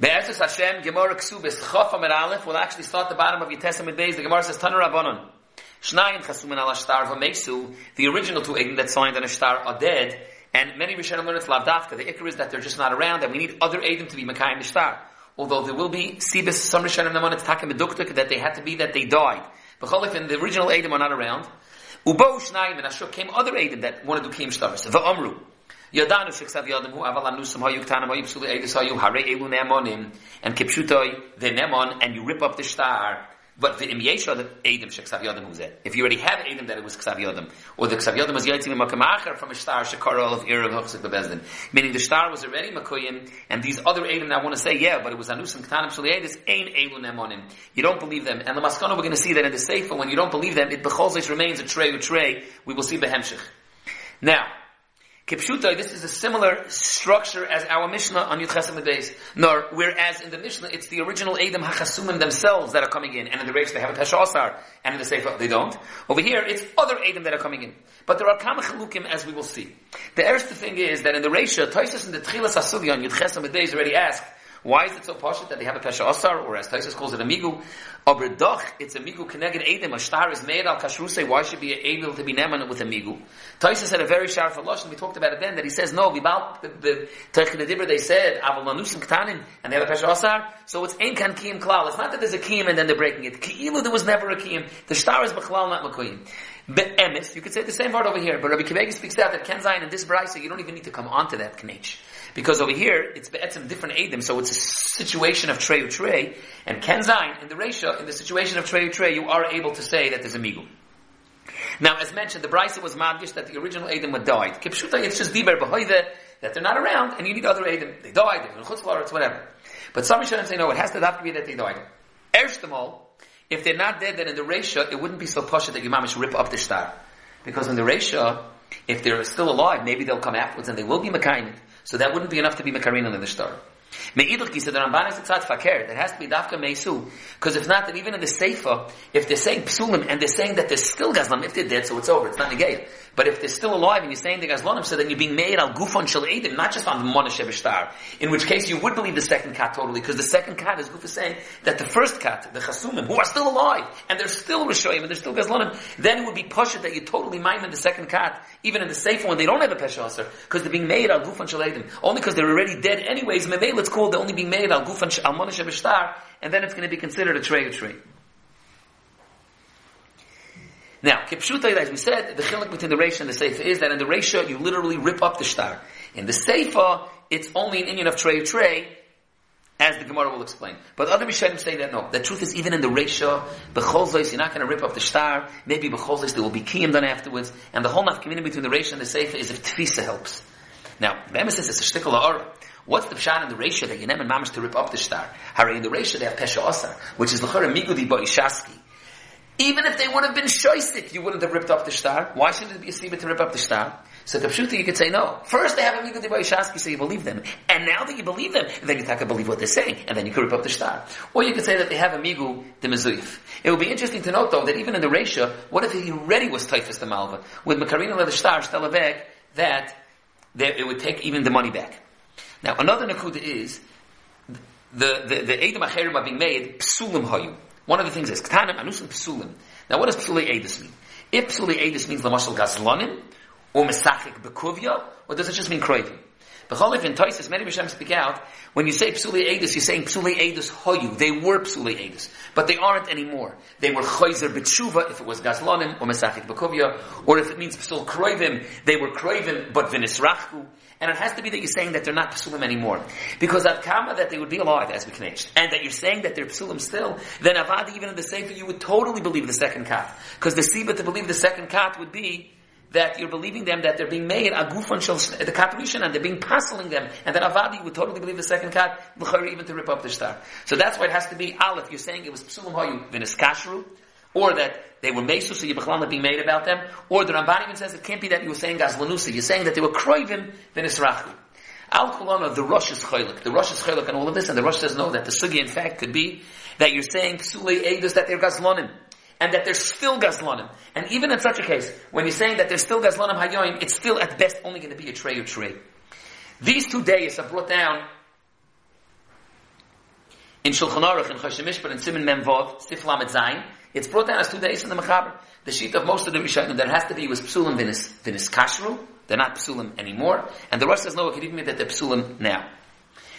Be'ezus Hashem, Gemara Ksubis, Chof Amid Aleph, will actually start the bottom of your Testament days. The Gemara says, Tanu Rabbanon. Shnayim Chasumin ala Shtar V'Mesu, the original two Eidim that signed on a Shtar are dead, and many Rishonim learn it's Lavdafka. The Iker is that they're just not around, and we need other Eidim to be Makayim the Shtar. Although there will be Sibis, some Rishonim Naman, it's Takim Meduktuk, that they had to be that they died. B'cholif, and the original Eidim are not around. Ubo Shnayim and Ashok came other Eidim that wanted to do Kim Shtaris. V'Amru. Yadanu sheksav yadam hu aval anusam hayu ktanim hayu psuli edis hayu hare elu nemonim and kipshutoi the nemon and you rip up the star. But the im yesha the edim sheksav yadam hu zeh if you already have edim that it was ksav yadam or the ksav yadam was yaitzi makam acher from a star shekar of irav hachzik bebezdin meaning the star was already makoyim and these other edim I want to say yeah but it was anusam ktanim psuli edis ein elu nemonim you don't believe them. And the maskana we're going to see that in the sefer when you don't believe them it bechol remains a tray with tray. We will see behemshich now Kipshuta, this is a similar structure as our Mishnah on Yud Chesed days. Nor, whereas in the Mishnah, it's the original Edom HaChasumim themselves that are coming in, and in the Reish they have a Tashasar, and in the Sefer they don't. Over here, it's other Edom that are coming in. But there are Kama Chalukim, as we will see. The first thing is that in the Reish, Toisus in the Tchilas HaSugya on Yud Chesed days already asked, why is it so posh that they have a Pesha Asar, or as Taisus calls it, a Migu? Aber it's a Migu connected Edom. A star is made al Kashruse. Why should be able to be Neman with a Migu? Taisus had a very sharp and We talked about it then, that he says, no, Vibal, the Teichen Dibber, they said, Aval Manusim Ktanim, and they have a Pesha Asar. So it's Ein Kan Kiyim Klal. It's not that there's a Kiyim and then they're breaking it. Ki'ilu, there was never a Kiyim. The star is Bechlal, not Makoyim. Be'emes, you could say the same word over here, but Rabbi Akiva Eiger speaks out that Ken Zayin and this Brisa, you don't even need to come onto that Knech. Because over here, it's be'etzim different Adim, so it's a situation of Trey Trey, and Ken Zayin, in the ratio, in the situation of Trey Trey, you are able to say that there's a Migu. Now, as mentioned, the Brisa was madgish that the original Adam had died. Kipshuta, it's just diber b'hoide, that they're not around, and you need other Adam. They died, they're in chutzlar, it's whatever. But some Rishonim say, no, it has to have to be that they died. Erst all, if they're not dead, then in the ratio, it wouldn't be so pasha that you mamish rip up the star. Because in the ratio, if they're still alive, maybe they'll come afterwards and they will be mekayim. So that wouldn't be enough to be mekarin in the star. Me'idach said the Ramban is tzad faker. That has to be dafka meisu. Because if not, then even in the Sefer, if they're saying psulim and they're saying that they're still gazlam, if they're dead, so it's over. It's not negayah. But if they're still alive and you're saying the gazlanim, so then you're being made al gufon shel edim, not just on the monash star. In which case you would believe the second cat totally, because the second cat is Gufa saying that the first cat, the chasumim, who are still alive and they're still rishoyim and they're still gazlanim, then it would be pushed that you totally mime in the second cat, even in the Sefer when they don't have a pesha because they're being made al gufon shel. Only because they're already dead anyways. Maybe it's called they're only being made al gufan al monash and then it's going to be considered a tray of tree. Now, kipshuta, as we said, the chiluk between the ratio and the sefer is that in the ratio you literally rip up the star. In the sefer, it's only an Indian of tray of tray, as the Gemara will explain. But other Rishonim say that no. The truth is, even in the ratio, b'cholzos, you're not going to rip up the star. Maybe b'cholzos, there will be kiyim done afterwards. And the whole naf community between the ratio and the sefer is if tfisa helps. Now, the emphasis is a shtickle aura. What's the pshat in the ratio that Yenem and Mamish to rip up the star? Harry in the ratio they have Pesha Osar, which is L'chara Migudi Bo'ishaski. Even if they would have been shoistik, you wouldn't have ripped up the star. Why shouldn't it be a siba to rip up the star? So Kapshuta, you could say no. First they have a Migudi Bo'ishaski, so you believe them. And now that you believe them, then you can believe what they're saying, and then you could rip up the star. Or you could say that they have a Migu de Mezuyif. It would be interesting to note though that even in the ratio, what if he already was Typhus the Malva? With Makarina the star, Stelavek, that it would take even the money back. Now, another nakuda is the the the edim are being made psulim hayu. One of the things is ktanim anusim psulim. Now, what does psuli edis mean? If psuli edis means lamashal gazlanim or mesachik bekuvya, or does it just mean kroivim? B'cholif in Toises, many Rishonim speak out, when you say Psuli Eidus, you're saying Psuli Eidus Hoyu. They were Psuli Eidus. But they aren't anymore. They were Choizer B'tshuva, if it was Gazlonim, or Mesachik B'kovya, or if it means Psul Kroivim, they were Kroivim, but Vinisrachku. And it has to be that you're saying that they're not Psulim anymore. Because at Kama that they would be alive, as we knetched, and that you're saying that they're Psulim still, then Avadi, even in the Sefer, you would totally believe the second kat. Because the Siba to believe the second kat would be that you're believing them that they're being made agufan shel the kat and they're being passeling them, and then avadi would totally believe the second kat even to rip up the star. So that's why it has to be aleph. You're saying it was psulim hayu kashru, or that they were mesu, so you're being made about them, or the Ramban even says it can't be that you were saying gazlanusa. You're saying that they were kroivim v'nis rachu. Al kulana, the Rosh is chaylik. The Rosh is chaylik and all of this, and the Rosh says no, that the sugi in fact could be that you're saying psulei edus that they're gazlonim and that there's still gazlanim. And even in such a case, when you're saying that there's still gazlanim hayoim, it's still at best only going to be a tray or tray. These two days are brought down in Shulchan Aruch, in Choshen Mishpat, in Simon Memvov, Sif Zayin, it's brought down as two days in the Mechaber. The sheet of most of the Rishonim that has to be was Psulim Vinis, Vinis Kashru, they're not Psulim anymore, and the Rosh says, no, it could even be that they're Psulim now.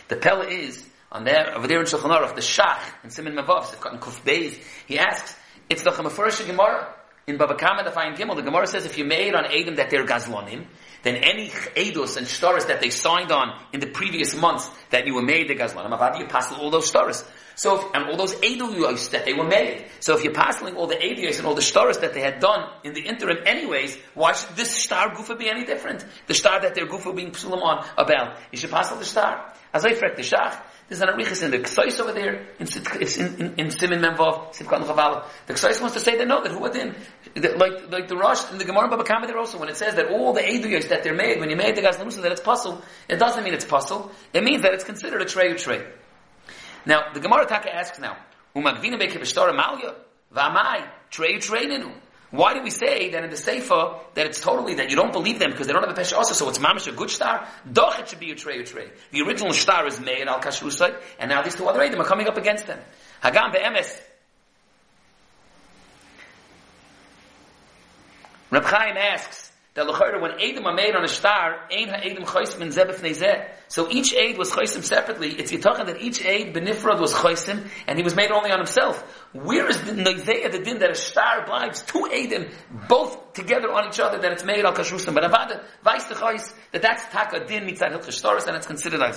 The Pella is, on there, over there in Shulchan Aruch, the Shach, in Simon Memvov, Sif in Kuf Beis, he asks, it's the Chamafurish Gemara, in Baba the Fine Gimel, the Gemara says if you made on Adam that they're Gazlonim, then any Eidos and Shtaris that they signed on in the previous months that you were made the Gazlonim, Avadi, you pass all those Shtaris. So, if, and all those Eidos that they were made. So if you're passing all the Eidos and all the Shtaris that they had done in the interim anyways, why should this star Gufa be any different? The star that their Gufa being Psulam on, Abel. You should pass the star. As I frek the Shach, there's an arichas in the Ksais over there, in, it's in, in, in Simon Memvov, Simchat Chavala. The Ksais wants to say that no, that who did, like, like the Rosh, in the Gemara Baba Kama there also, when it says that all the Eduyos that they're made, when you made the Gazlamusa, that it's puzzle, it doesn't mean it's puzzle, it means that it's considered a tray tray. Now, the Gemara Taka asks now, Umagvina Bekevishtora Malya, Vamai, tray tray ninu. Why do we say that in the Sefer that it's totally that you don't believe them because they don't have a Pesha also, so it's mamish a good star? Doch it should be a tray. The original star is made al kashrusai, and now these two other Edom are coming up against them. Hagam be'emes. Reb Chaim asks, that lechayra when Edom are made on a star, ein ha-Edom choysim in zebef. So each aid was choysim separately. It's yitachan that each aid benifrad was choysim, and he was made only on himself. Where is the nezeh, the din that a star obliges two Edom, both together on each other, that it's made al kashrusim. But avada, vice the choyis, that that's taka din mitzad hilchah shtaris, and it's considered like.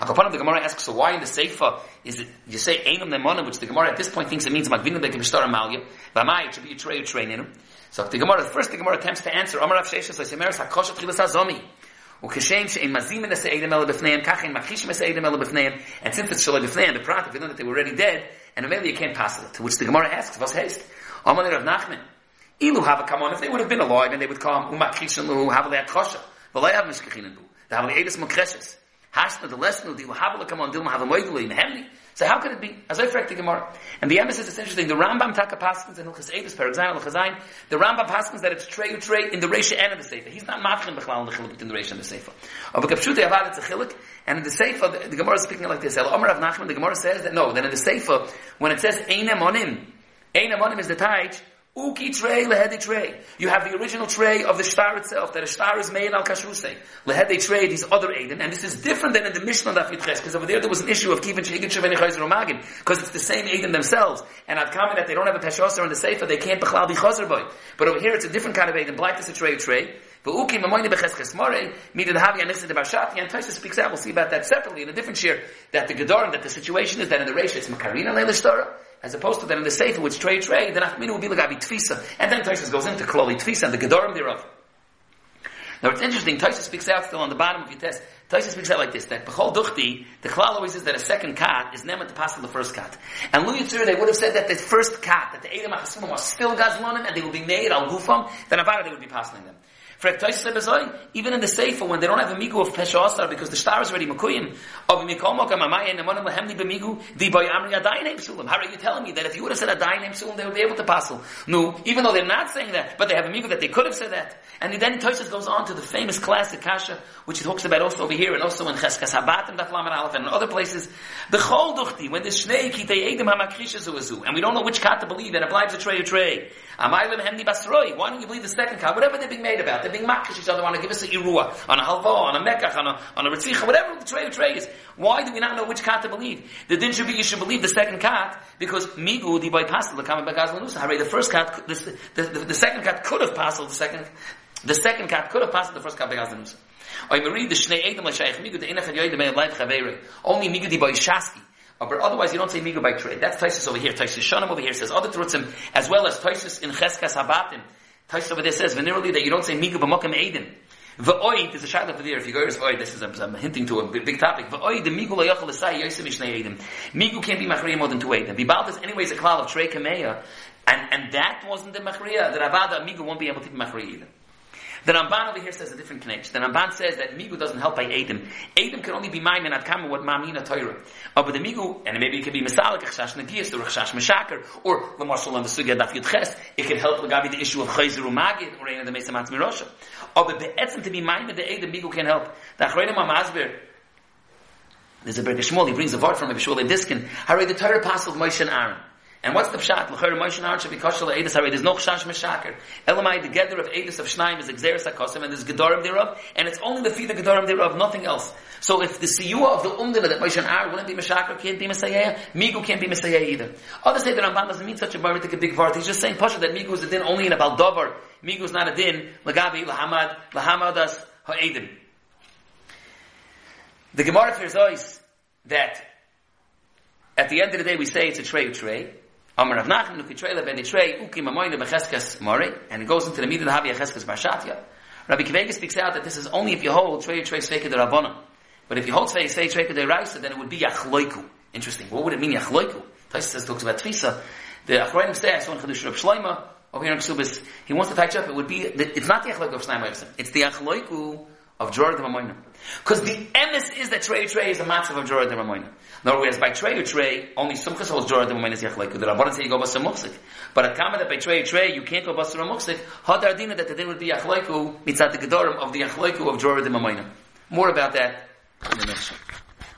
Akapanam, the Gemara asks, so why in the Seifa is it, you say Einam Nemonim, which the Gemara at this point thinks it means Magvinam Bekim Shtar Malya, Vamai, it should be a tray of train in him. So the Gemara, first the Gemara attempts to answer, Amar Rav Sheshes, Leisemeres HaKoshet Chilas HaZomi. וכשם שאין מזים מן הסעידים אלא בפניהם, כך אין מכחיש מסעידים אלא בפניהם, and since it's shalom בפניהם, the Prat, if you know that they were already dead, and immediately you can't pass it, to which the Gemara asks, was haste? Amar Rav Nachman, Ilu have come if they would have been alive, and they would come, umakhishin lu, have they akosha, but they have mishkachin and bu, they have the mokreshes hashna the lesnu, the have a come on, dilma have a moidulu, in hemni, so how could it be? As I frek the Gemara. And the emphasis is interesting. The Rambam Taka Paskins in Hilchas Evis, per example, Chazayin, the Rambam Paskins that it's tray tray in the Reisha and in the Sefer. He's not mafkin b'chlal in the Chilik in the Reisha and the Sefer. Kapshute Avad, it's a Chilik, and in the Sefer, the, the Gemara is speaking like this. El Omer of Nachman, the Gemara says that no, then in the Sefer, when it says Einem Onim, Einem Onim is the Taich, Uki tray, lehedi tray. You have the original tray of the star itself, that a star is made al kashruse. Lehedi tray, these other Aiden, and this is different than in the Mishnah that Yitches, because over there there was an issue of Kivin Shegin Shaveni Chayzer Romagin, because it's the same Aiden themselves, and I've commented that they don't have a Peshoser in the Sefer, they can't Bechlal be Chazer boy. But over here it's a different kind of Aiden, black is a tray tray, V'uki mamoyni b'chesches morei, midid havi anichse de barshati, and Taisa speaks out, we'll see about that separately in a different shir, that the Gedorim, that the situation is that in the Reish, it's Makarina Leila Shtora, as opposed to that in the Sefer, which trade trade, then Achminu will be like Tfisa. And then Taisus goes into Kloli Tfisa and the Gedorim thereof. Now it's interesting, Taisus speaks out still on the bottom of your test. Taisus speaks out like this, that Bechol Duchti, the Klal always says that a second kat is never to pass the first kat. And Lu Yitzur, they would have said that the first kat, that the Edom HaChasumim are still Gazlonim, and they will be made al Gufam, then Avada they would be passing them. Even in the Sefer, when they don't have a migu of Pesha Asar, because the star is already Makuyim, of Mikol Mokam Amaya Nemonim Bemigu, the Boy Amri Adai Name Sulam. How are you telling me that if you would have said Name Sulam, they would be able to passel? No, even though they're not saying that, but they have a migu that they could have said that. And then Tosis goes on to the famous classic Kasha, which he talks about also over here, and also in Cheskas Habat and Daflam and Aleph, and other places. The Chol Duchti, when the Shnei Kitei Edim HaMakrisha Zuazu, and we don't know which kat to believe, and applies a tray or tray. Amaylim Hemni Basroi, why don't you believe the second kat? Whatever they're being made about, being makish each other, want to us a irua, on a halva, on a mekach, on a, on a ritzicha, whatever the tray tray is. Why do we not know which kat to believe? The din should be, you should believe the second kat, because migu di by pastel, the kamen bagaz lanusa. The first kat, the, the, the, the second kat could have passed the second, the second kat could have passed the first kat bagaz lanusa. Oy meri the shnei edem la shaykh migu the inach yoyde me life chavere. Only migu di by shaski. Uh, but otherwise, you don't say migu by trade. That's Taisus over here. Taisus Shanam over here says other trutzim, as well as Taisus in Cheskas Habatim. Taisus over there says venerally that you don't say migu b'mokam edim. V'oid is a shadow over there. If you go to V'oid, this is I'm hinting to a big, topic. V'oid the migu lo yochel l'sai yosem mishnei edim. Migu can't be machriya more than two edim. Bibal is anyways a klal of trei kameya, and and that wasn't the machriya. The Ravada migu won't be able to be machriya either. The Ramban over here says a different connection. The Ramban says that Migu doesn't help by Adam. Adam can only be mine and Adkama what Mamina Torah. Uh, but the Migu, and maybe it could be Masalik, Chash Nagias, or Chash or the Marshal on the Sugya Daf Yud Ches. It can help Lagabi the issue of Chayzer Magid, or of the Mesa Matz Mirosha. Uh, but the Etzim to be mine with the Adam, Migu can help. The Achroinim HaMazber, There's a Berger Shmuel, he brings a word from a Shmuel Diskin. Harry the Torah of Moshe and Aaron. And what's the pshat? L'chayr Moshe Aaron should kosher le'edus harei. There's no chash meshaker. Elamai, the gather of edus of shnaim is exeris hakosim, and there's gedorim thereof, and it's only the feet of gedorim thereof, nothing else. So if the siyua of the umdina that Moshe Aaron wouldn't be meshaker, can't be mesayeh, migu can't be mesayeh either. Others say that Ramban doesn't mean such a baritic big part. He's just saying pasha that migu is a din only in a baldover. Migu is not a din. Lagabi lahamad lahamadas ha'edim. The Gemara fears that at the end of the day we say it's a tray tray. Amar Rav Nachman Nuki Trela Ben Trey Uki Mamoyne Becheskes Mori, and it goes into the Midah Havi Echeskes Barshatya. Rabbi Akiva Eiger speaks out that this is only if you hold Trey Trey Sveika de Rabbana. But if you hold Trey Trey Sveika de Raisa, then it would be Yachloiku. Interesting. What would it mean Yachloiku? Taisus talks about Tvisa. The Achroinim say, I saw in Chedush Rav Shloima, over here in Ksubis, he wants to touch up, it would be, it's not the Achloiku of Shnaim It's the Achloiku of Jorah de Mamoyna. Because the emes is that Trey Trey is a matzav of Jorah de Mamoyna. Whereas by Trey Trey, only Sumchas holds Jorah de Mamoyna is Yachlaiku. The Rabbanan say you go Basar Muksik. But at Kama that by Trey Trey, you can't go Basar Muksik, Hadar Dina that the din would be Yachlaiku, mitzat the Gedorim of the Yachlaiku of Jorah de Mamoyna. More about that in the next.